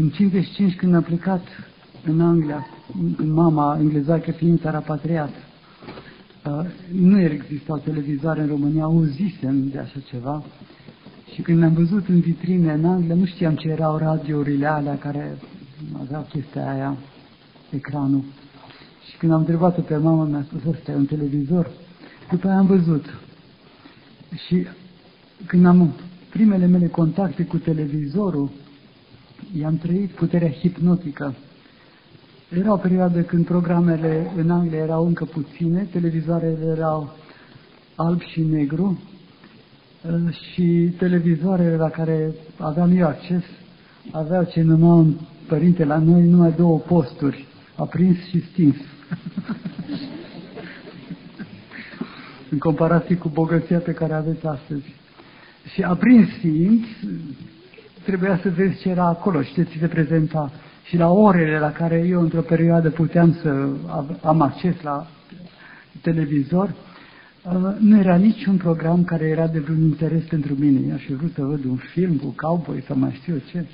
În 55, când am plecat în Anglia, în mama englezoaică fiind țara patriat, uh, nu existau televizoare în România, auzisem de așa ceva. Și când am văzut în vitrine în Anglia, nu știam ce erau radiourile alea care aveau chestia aia, ecranul. Și când am întrebat-o pe mama, mi-a spus, ăsta e un televizor. După aia am văzut. Și când am primele mele contacte cu televizorul, i-am trăit puterea hipnotică. Era o perioadă când programele în Anglia erau încă puține, televizoarele erau alb și negru uh, și televizoarele la care aveam eu acces aveau ce numeau un părinte la noi numai două posturi, aprins și stins. în comparație cu bogăția pe care aveți astăzi. Și aprins fiind, trebuia să vezi ce era acolo și ce ți se prezenta. Și la orele la care eu într-o perioadă puteam să am acces la televizor, uh, nu era niciun program care era de vreun interes pentru mine. Aș fi vrut să văd un film cu cowboy sau mai știu ce.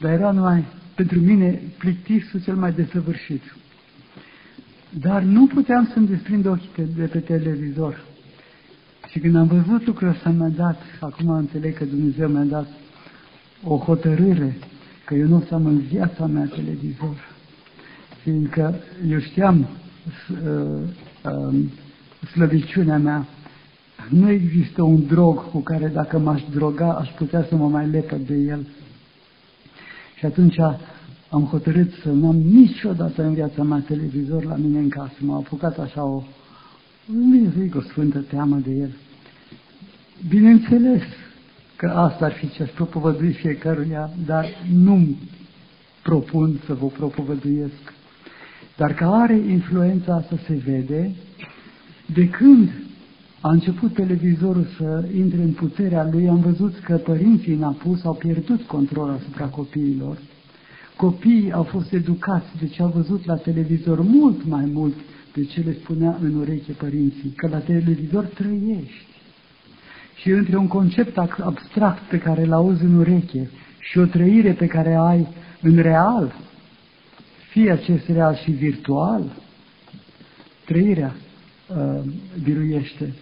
Dar era numai pentru mine plictisul cel mai desăvârșit. Dar nu puteam să-mi desprind ochii de pe televizor. Și când am văzut lucrul ăsta, mi-a dat, acum înțeleg că Dumnezeu mi-a dat o hotărâre că eu nu o să am în viața mea televizor. Fiindcă eu știam uh, uh, slăbiciunea mea, nu există un drog cu care dacă m-aș droga, aș putea să mă mai lepă de el. Și atunci am hotărât să nu am niciodată în viața mea televizor la mine în casă. M-a apucat așa o, nu zic o sfântă teamă de el. Bineînțeles că asta ar fi ce aș propovădui fiecăruia, dar nu propun să vă propovăduiesc. Dar că are influența asta se vede de când a început televizorul să intre în puterea lui, am văzut că părinții în apus au pierdut control asupra copiilor. Copiii au fost educați, deci au văzut la televizor mult mai mult de ce le spunea în ureche părinții, că la televizor trăiești. Și între un concept abstract pe care îl auzi în ureche și o trăire pe care ai în real, fie acest real și virtual, trăirea uh, biruiește.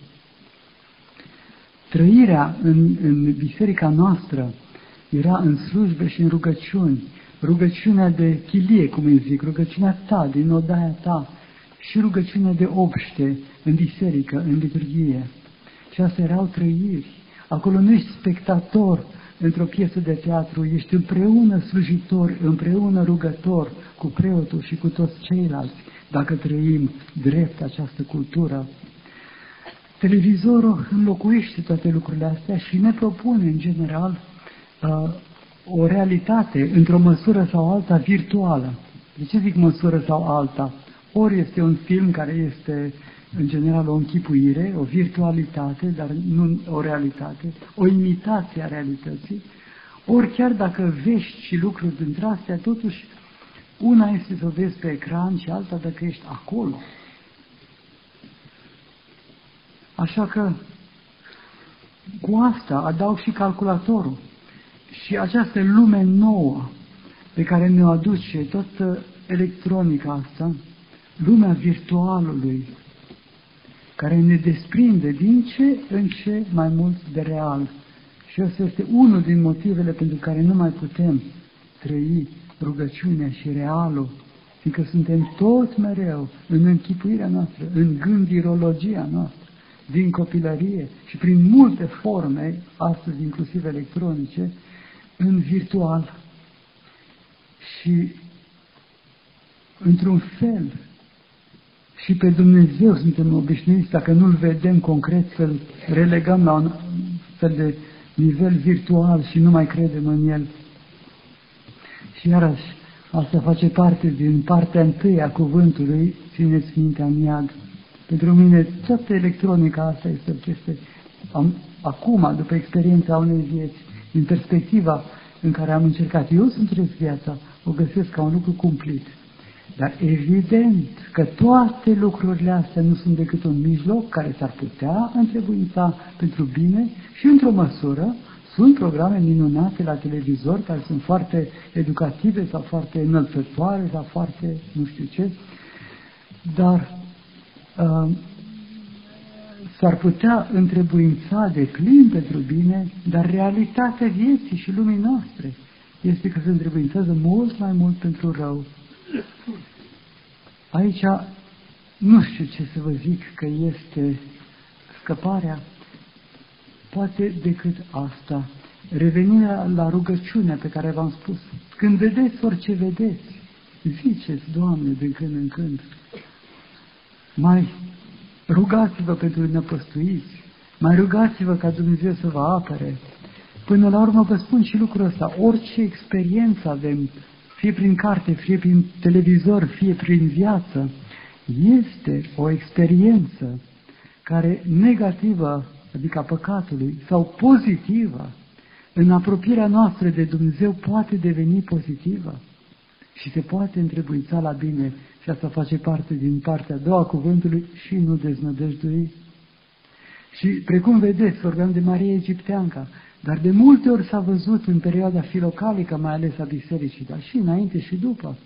Trăirea în, în biserica noastră era în slujbe și în rugăciuni, rugăciunea de chilie, cum îi zic, rugăciunea ta, din odaia ta, și rugăciunea de obște în biserică, în liturghie. Și astea erau trăiri. Acolo nu ești spectator într-o piesă de teatru, ești împreună slujitor, împreună rugător cu preotul și cu toți ceilalți, dacă trăim drept această cultură. Televizorul înlocuiește toate lucrurile astea și ne propune, în general, uh, o realitate, într-o măsură sau alta, virtuală. De ce zic măsură sau alta? Ori este un film care este, în general, o închipuire, o virtualitate, dar nu o realitate, o imitație a realității, ori chiar dacă vești și lucruri dintre astea, totuși, una este să o vezi pe ecran și alta dacă ești acolo. Așa că, cu asta adaug și calculatorul. Și această lume nouă pe care ne-o aduce toată electronica asta, lumea virtualului, care ne desprinde din ce în ce mai mult de real. Și ăsta este unul din motivele pentru care nu mai putem trăi rugăciunea și realul, fiindcă suntem tot mereu în închipuirea noastră, în gândirologia noastră, din copilărie și prin multe forme, astăzi inclusiv electronice, în virtual. Și într-un fel și pe Dumnezeu suntem obișnuiți, dacă nu-L vedem concret, să-L relegăm la un fel de nivel virtual și nu mai credem în El. Și iarăși, asta face parte din partea întâi a cuvântului, țineți mintea în iad. Pentru mine, toată electronica asta este o chestie, am, acum, după experiența unei vieți, din perspectiva în care am încercat eu să trăiesc viața, o găsesc ca un lucru cumplit. Dar evident că toate lucrurile astea nu sunt decât un mijloc care s-ar putea întrebuința pentru bine și într-o măsură Sunt programe minunate la televizor care sunt foarte educative sau foarte înălțătoare sau foarte nu știu ce, dar uh, s-ar putea întrebuința de plin pentru bine, dar realitatea vieții și lumii noastre este că se întrebuințează mult mai mult pentru rău. Aici nu știu ce să vă zic că este scăparea, poate decât asta. Revenirea la rugăciunea pe care v-am spus. Când vedeți orice vedeți, ziceți, Doamne, din când în când, mai rugați-vă pentru nepăstuiți, mai rugați-vă ca Dumnezeu să vă apere. Până la urmă vă spun și lucrul ăsta, orice experiență avem, fie prin carte, fie prin televizor, fie prin viață, este o experiență care negativă, adică a păcatului, sau pozitivă, în apropierea noastră de Dumnezeu poate deveni pozitivă și se poate întrebuința la bine și asta face parte din partea a doua cuvântului și nu deznădăjdui. Și precum vedeți, vorbeam de Maria Egipteanca, dar de multe ori s-a văzut în perioada filocalică, mai ales a bisericii, dar și înainte și după,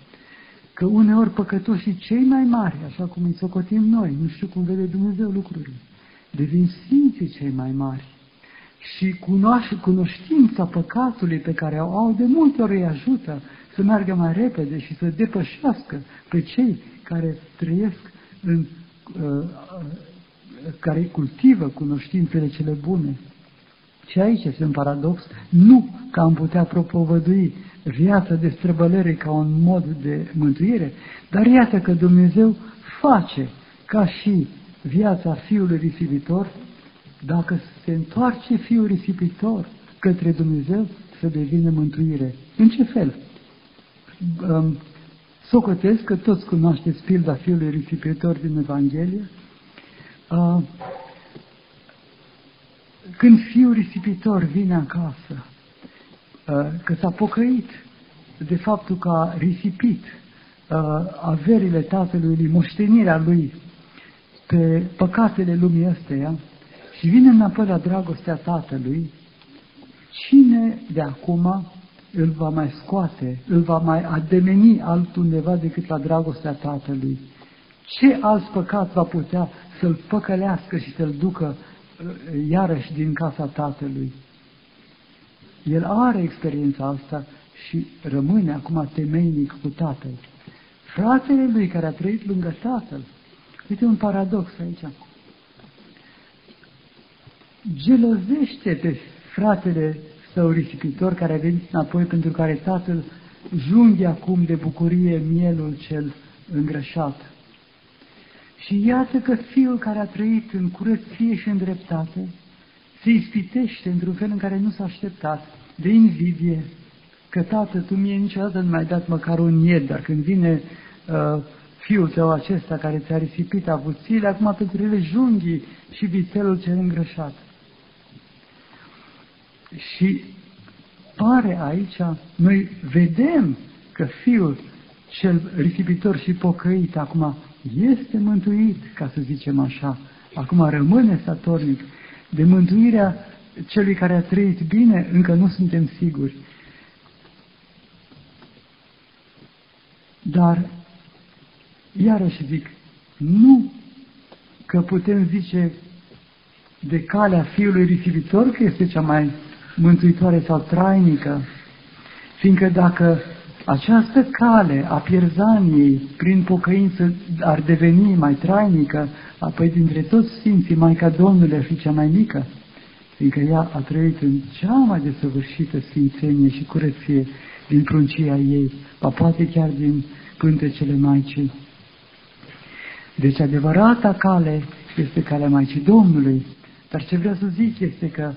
că uneori păcătoșii cei mai mari, așa cum îi socotim noi, nu știu cum vede Dumnezeu lucrurile, devin sfinții cei mai mari. Și cunoaște, cunoștința păcatului pe care o au, de multe ori îi ajută să meargă mai repede și să depășească pe cei care trăiesc în, uh, care cultivă cunoștințele cele bune. Și aici este un paradox, nu că am putea propovădui viața de străbălere ca un mod de mântuire, dar iată că Dumnezeu face ca și viața fiului risipitor, dacă se întoarce fiul risipitor către Dumnezeu, să devină mântuire. În ce fel? Um, socotesc că toți cunoașteți pilda fiului risipitor din Evanghelie. Uh, când fiul risipitor vine acasă, uh, că s-a pocăit de faptul că a risipit uh, averile tatălui, moștenirea lui pe păcatele lumii astea și vine înapoi la dragostea tatălui, cine de acum îl va mai scoate, îl va mai ademeni altundeva decât la dragostea tatălui? Ce alt păcat va putea să-l păcălească și să-l ducă uh, iarăși din casa tatălui? El are experiența asta și rămâne acum temeinic cu tatăl. Fratele lui care a trăit lângă tatăl, uite un paradox aici, gelozește pe fratele său risipitor care a venit înapoi pentru care tatăl junghe acum de bucurie mielul cel îngrășat. Și iată că fiul care a trăit în curăție și în dreptate se ispitește într-un fel în care nu s-a așteptat, de invidie, că tată, tu mie niciodată nu mi-ai dat măcar un ied, dar când vine uh, fiul tău acesta care ți-a risipit avuțiile, acum pentru ele junghii și vițelul cel îngrășat. Și pare aici, noi vedem că fiul cel risipitor și pocăit acum este mântuit, ca să zicem așa, acum rămâne statornic. De mântuirea celui care a trăit bine, încă nu suntem siguri. Dar, iarăși zic, nu că putem zice de calea fiului risipitor că este cea mai mântuitoare sau trainică, fiindcă dacă această cale a pierzaniei prin pocăință ar deveni mai trainică, apoi dintre toți Sfinții, Maica Domnului ar fi cea mai mică, fiindcă ea a trăit în cea mai desăvârșită sfințenie și curăție din pruncia ei, pa poate chiar din pântecele Maicii. Deci adevărata cale este calea Maicii Domnului, dar ce vreau să zic este că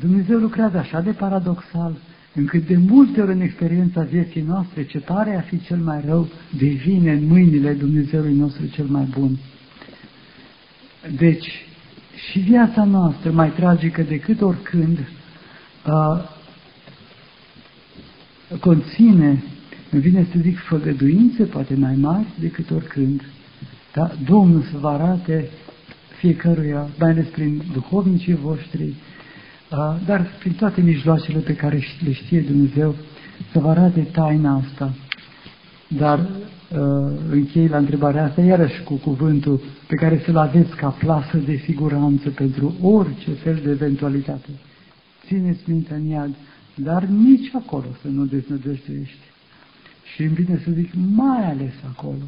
Dumnezeu lucrează așa de paradoxal, încât de multe ori în experiența vieții noastre, ce pare a fi cel mai rău, devine în mâinile Dumnezeului nostru cel mai bun. Deci, și viața noastră, mai tragică decât oricând, uh, conține, îmi vine să zic, făgăduințe poate mai mari decât oricând. Da? Domnul să vă arate fiecăruia, mai ales prin duhovnicii voștri, uh, dar prin toate mijloacele pe care le știe Dumnezeu să vă arate taina asta. Dar uh, închei la întrebarea asta iarăși cu cuvântul pe care să-l aveți ca plasă de siguranță pentru orice fel de eventualitate. Țineți mintea în iad, dar nici acolo să nu deznădăjduiești. Și îmi vine să zic mai ales acolo,